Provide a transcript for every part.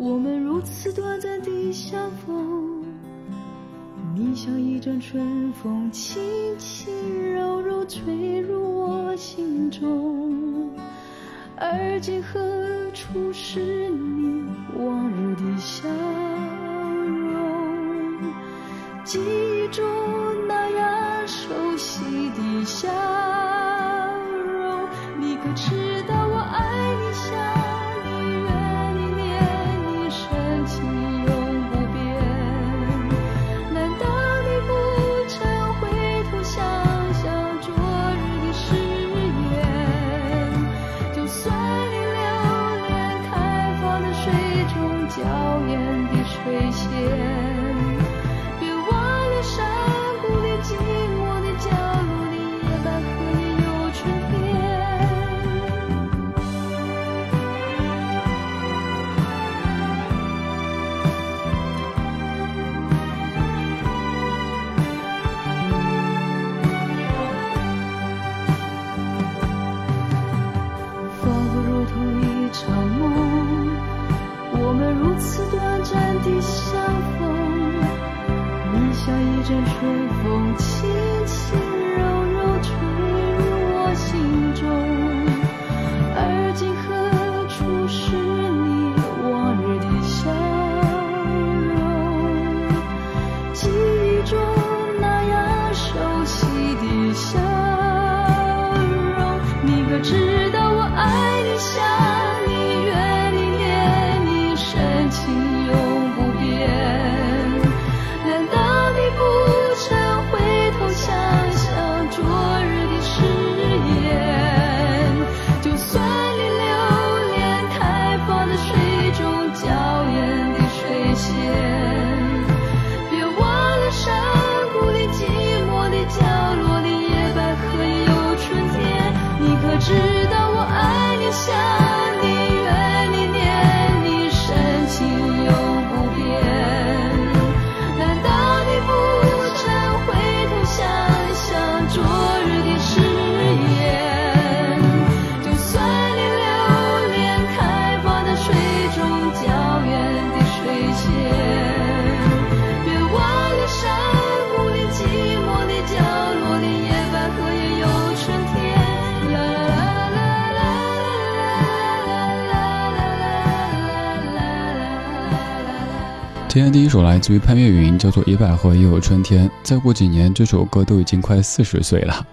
我们如此短暂的相逢。你像一阵春风，轻轻柔柔吹入我心中。而今何处是你往日的笑容？记忆中今天第一首来自于潘越云，叫做《野百合也有春天》。再过几年，这首歌都已经快四十岁了。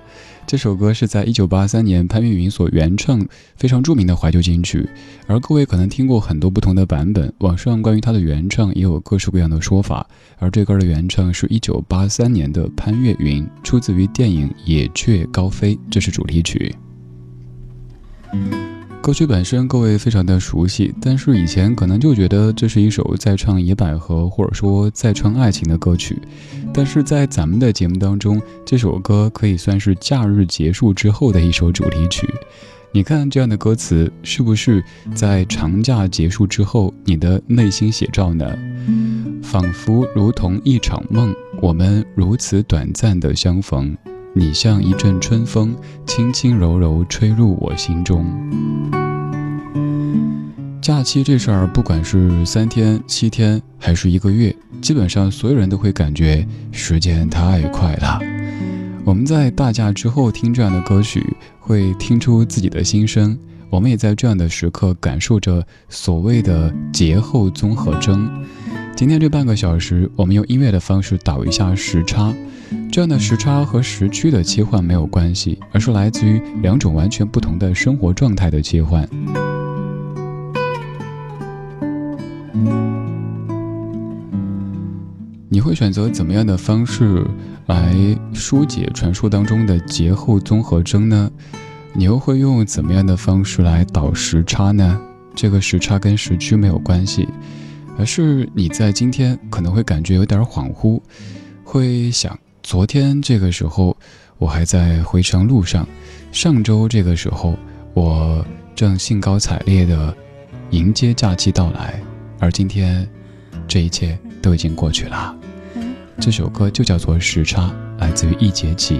这首歌是在一九八三年潘越云所原唱，非常著名的怀旧金曲。而各位可能听过很多不同的版本，网上关于它的原唱也有各式各样的说法。而这歌的原唱是一九八三年的潘越云，出自于电影《野雀高飞》，这是主题曲。歌曲本身各位非常的熟悉，但是以前可能就觉得这是一首在唱野百合或者说在唱爱情的歌曲，但是在咱们的节目当中，这首歌可以算是假日结束之后的一首主题曲。你看这样的歌词是不是在长假结束之后你的内心写照呢？仿佛如同一场梦，我们如此短暂的相逢。你像一阵春风，轻轻柔柔吹入我心中。假期这事儿，不管是三天、七天，还是一个月，基本上所有人都会感觉时间太快了。我们在大假之后听这样的歌曲，会听出自己的心声。我们也在这样的时刻感受着所谓的节后综合征。今天这半个小时，我们用音乐的方式倒一下时差。这样的时差和时区的切换没有关系，而是来自于两种完全不同的生活状态的切换。你会选择怎么样的方式来疏解传说当中的节后综合征呢？你又会用怎么样的方式来倒时差呢？这个时差跟时区没有关系，而是你在今天可能会感觉有点恍惚，会想昨天这个时候我还在回程路上，上周这个时候我正兴高采烈的迎接假期到来，而今天这一切都已经过去了。这首歌就叫做《时差》，来自于易杰奇。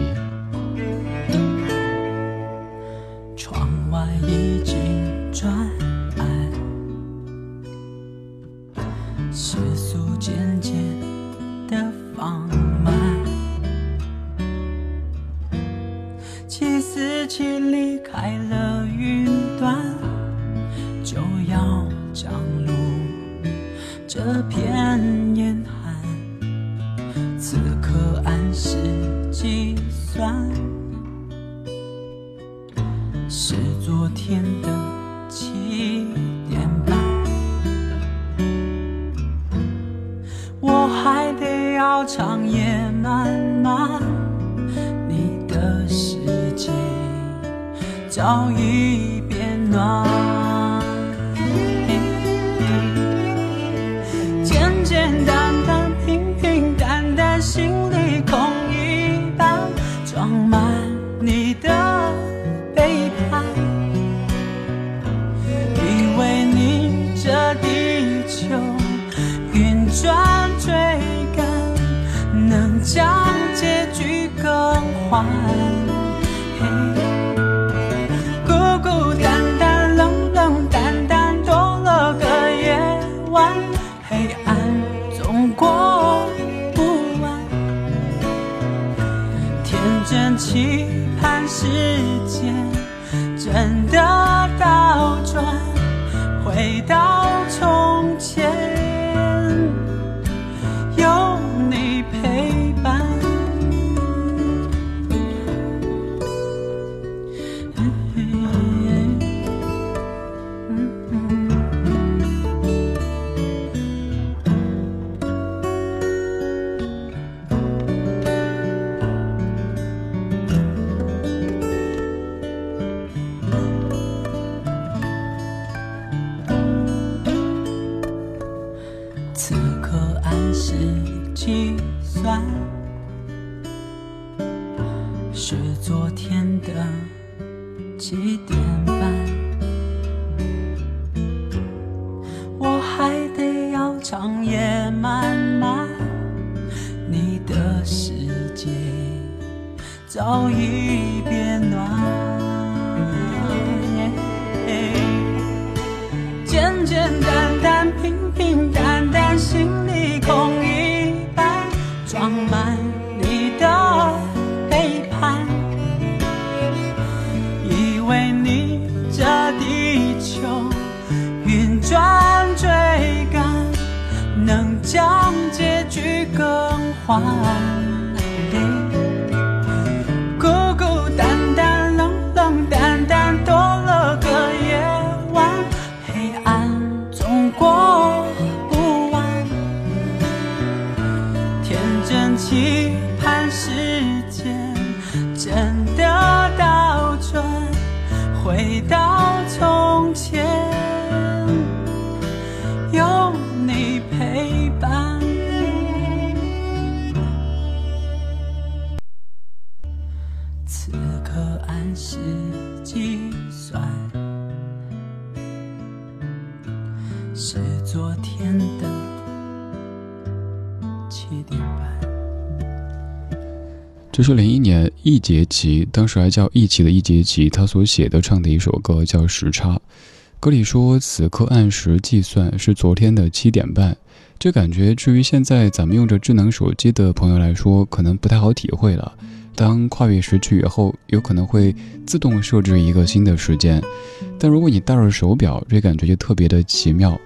这片严寒。此刻按时计算。能将结局更换。孤孤单单，冷冷淡淡，多了个夜晚，黑暗总过不完。天真期盼时间真的倒转，回到更换。七点半。这是零一年易节奇，当时还叫易奇的易节奇，他所写的唱的一首歌叫《时差》。歌里说：“此刻按时计算是昨天的七点半。”这感觉，至于现在咱们用着智能手机的朋友来说，可能不太好体会了。当跨越时区以后，有可能会自动设置一个新的时间，但如果你戴着手表，这感觉就特别的奇妙。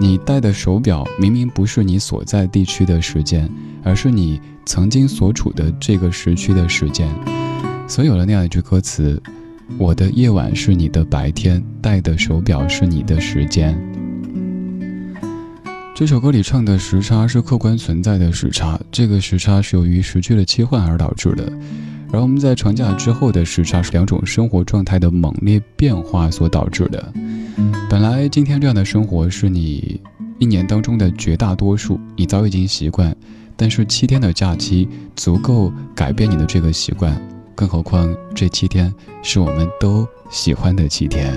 你戴的手表明明不是你所在地区的时间，而是你曾经所处的这个时区的时间。所以有了那样一句歌词：“我的夜晚是你的白天，戴的手表是你的时间。”这首歌里唱的时差是客观存在的时差，这个时差是由于时区的切换而导致的。而我们在长假之后的时差是两种生活状态的猛烈变化所导致的。本来今天这样的生活是你一年当中的绝大多数，你早已经习惯。但是七天的假期足够改变你的这个习惯，更何况这七天是我们都喜欢的七天。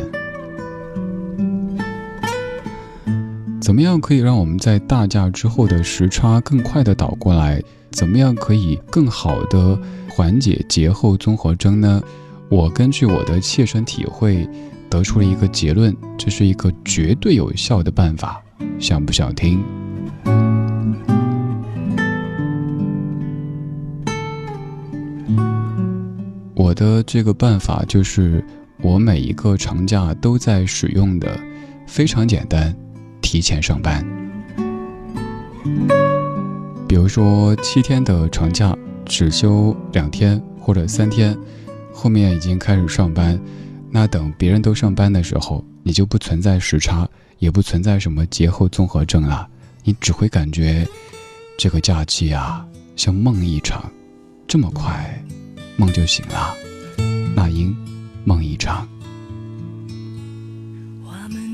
怎么样可以让我们在大假之后的时差更快的倒过来？怎么样可以更好的缓解节后综合征呢？我根据我的切身体会。得出了一个结论，这是一个绝对有效的办法，想不想听？我的这个办法就是我每一个长假都在使用的，非常简单，提前上班。比如说七天的长假只休两天或者三天，后面已经开始上班。那等别人都上班的时候，你就不存在时差，也不存在什么节后综合症了。你只会感觉，这个假期啊，像梦一场，这么快，梦就醒了。那英，梦一场。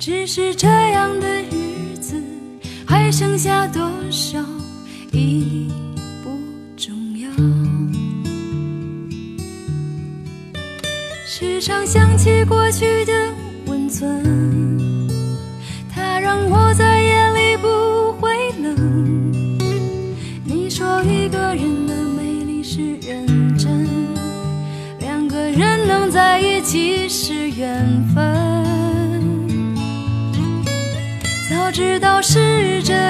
只是这样的日子还剩下多少？已不重要。时常想起过去的温存，它让我在夜里不会冷。你说一个人的美丽是认真，两个人能在一起是缘分。知道是这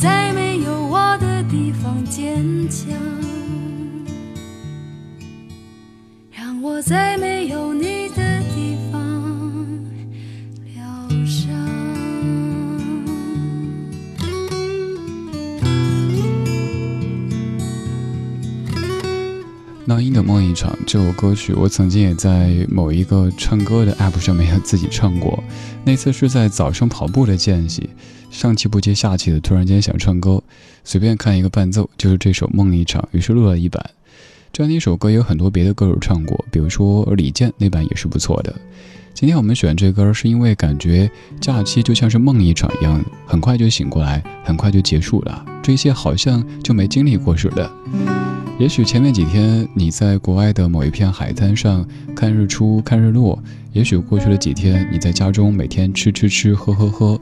在没有我的地方坚强，让我在没有你的。那英的梦一场这首歌曲，我曾经也在某一个唱歌的 app 上面自己唱过。那次是在早上跑步的间隙，上气不接下气的，突然间想唱歌，随便看一个伴奏，就是这首梦一场，于是录了一版。这样的一首歌有很多别的歌手唱过，比如说李健那版也是不错的。今天我们选这歌，是因为感觉假期就像是梦一场一样，很快就醒过来，很快就结束了，这一切好像就没经历过似的。也许前面几天你在国外的某一片海滩上看日出、看日落，也许过去了几天你在家中每天吃吃吃、喝喝喝，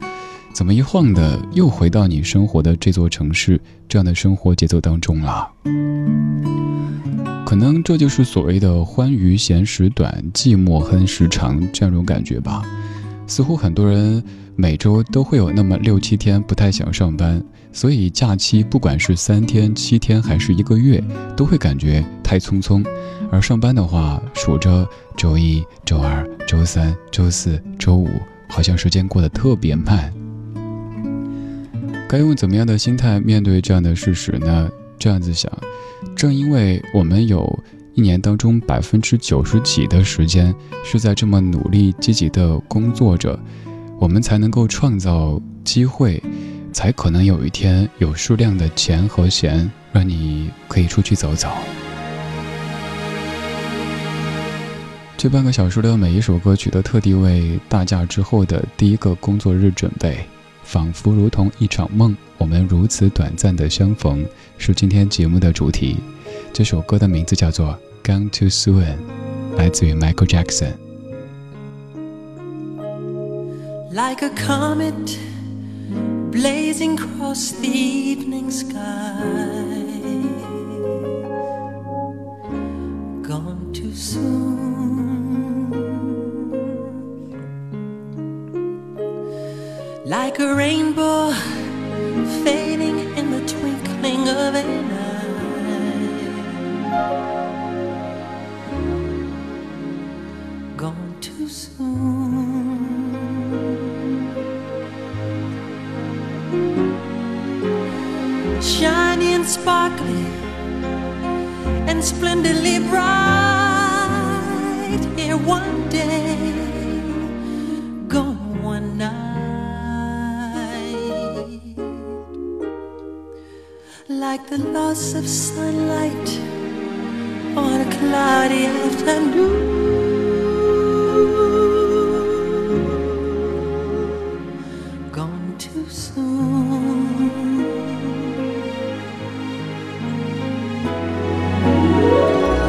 怎么一晃的又回到你生活的这座城市这样的生活节奏当中了？可能这就是所谓的“欢愉闲时短，寂寞恨时长”这样一种感觉吧。似乎很多人每周都会有那么六七天不太想上班。所以假期不管是三天、七天还是一个月，都会感觉太匆匆；而上班的话，数着周一、周二、周三、周四周五，好像时间过得特别慢。该用怎么样的心态面对这样的事实呢？这样子想，正因为我们有一年当中百分之九十几的时间是在这么努力积极的工作着，我们才能够创造机会。才可能有一天有数量的钱和闲，让你可以出去走走。这半个小时的每一首歌曲都特地为大假之后的第一个工作日准备，仿佛如同一场梦。我们如此短暂的相逢，是今天节目的主题。这首歌的名字叫做《Gone Too Soon》，来自于 Michael Jackson。Like a comet. blazing across the evening sky. Gone too soon, like a rainbow fading in the twinkling of an eye. Gone too soon. shiny and sparkly and splendidly bright of sunlight on a cloudy afternoon. Gone too soon.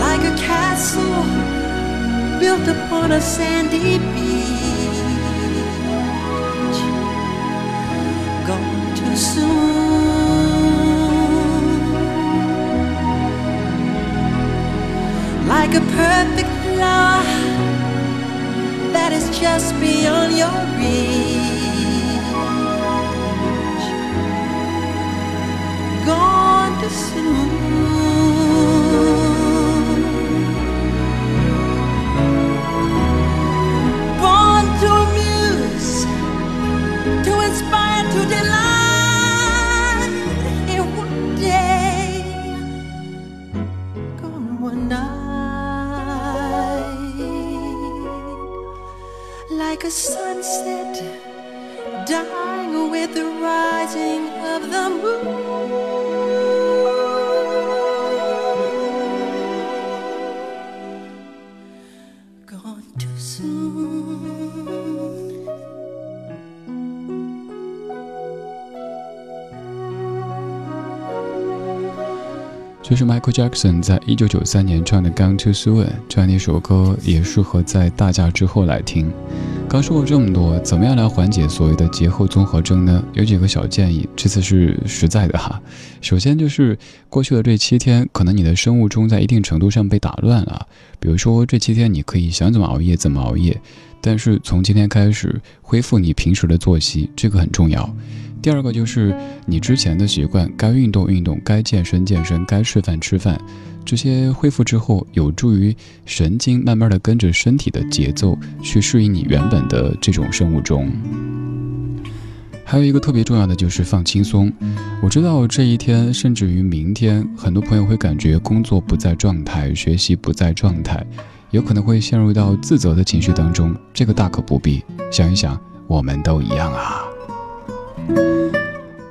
Like a castle built upon a sandy beach. beyond your reach. Gone too soon. Born to amuse, to inspire, to delight. In one day, gone one night. Like a sunset dying with the rising of the moon. Gone too soon. 这是 Michael Jackson 在一九九三年唱的《Gone Too Soon》，这样的一首歌也适合在大假之后来听。刚说过这么多，怎么样来缓解所谓的节后综合症呢？有几个小建议，这次是实在的哈。首先就是过去的这七天，可能你的生物钟在一定程度上被打乱了。比如说这七天你可以想怎么熬夜怎么熬夜，但是从今天开始恢复你平时的作息，这个很重要。第二个就是你之前的习惯，该运动运动，该健身健身，该吃饭吃饭，这些恢复之后，有助于神经慢慢的跟着身体的节奏去适应你原本的这种生物钟。还有一个特别重要的就是放轻松。我知道这一天，甚至于明天，很多朋友会感觉工作不在状态，学习不在状态，有可能会陷入到自责的情绪当中。这个大可不必，想一想，我们都一样啊。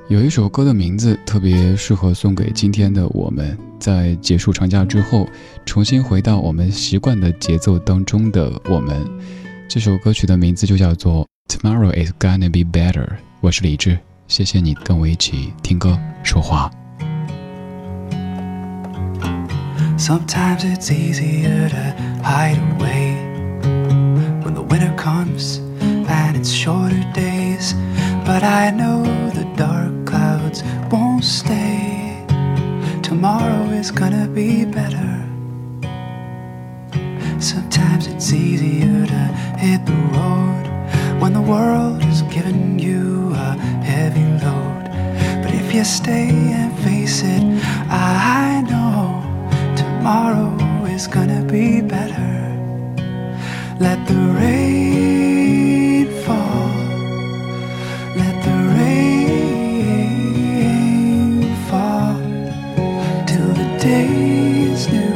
有一首歌的名字特别适合送给今天的我们，在结束长假之后，重新回到我们习惯的节奏当中的我们。这首歌曲的名字就叫做《Tomorrow Is Gonna Be Better》。我是李志，谢谢你跟我一起听歌说话。Sometimes it's easier to hide away when the winter comes and it's shorter days. But I know the dark clouds won't stay. Tomorrow is gonna be better. Sometimes it's easier to hit the road when the world is giving you a heavy load. But if you stay and face it, I know tomorrow is gonna be better. Let the rain days now.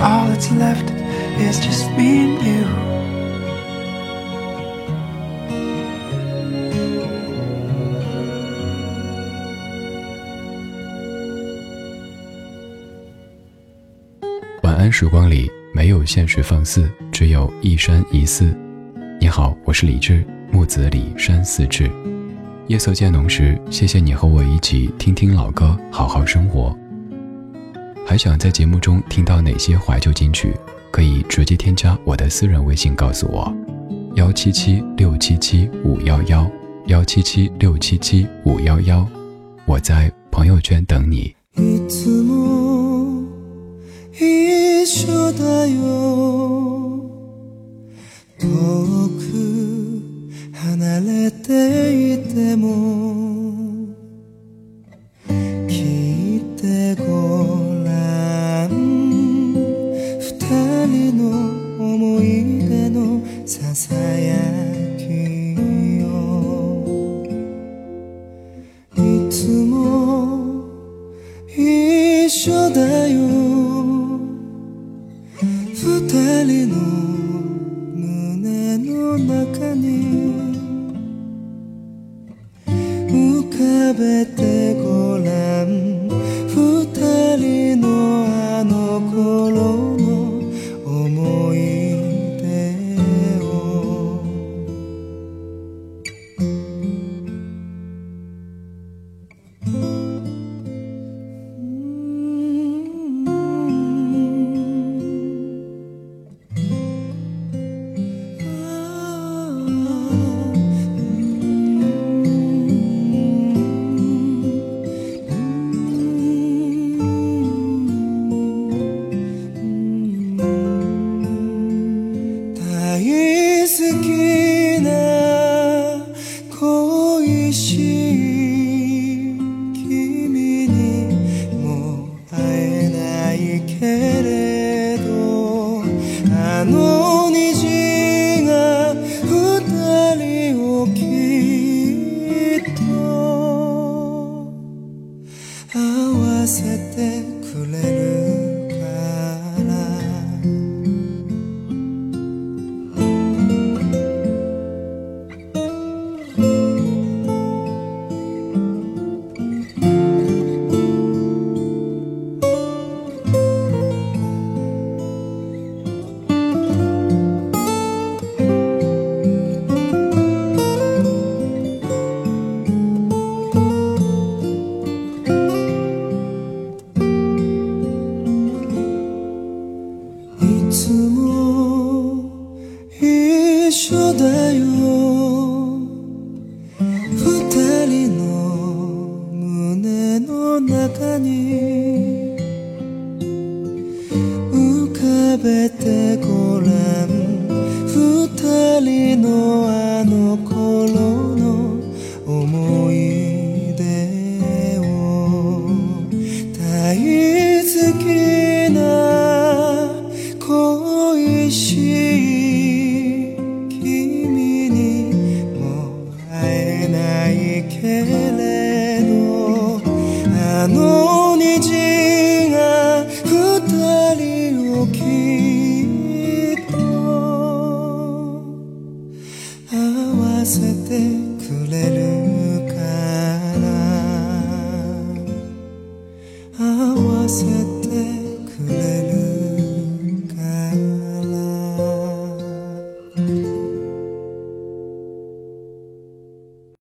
All that's left is just me and you. 晚安时光里没有现实放肆，只有一山一寺。你好，我是李志，木子李山寺志。夜色渐浓时，谢谢你和我一起听听老歌，好好生活。还想在节目中听到哪些怀旧金曲？可以直接添加我的私人微信告诉我：幺七七六七七五幺幺，幺七七六七七五幺幺。我在朋友圈等你。いつも一緒だよ遠く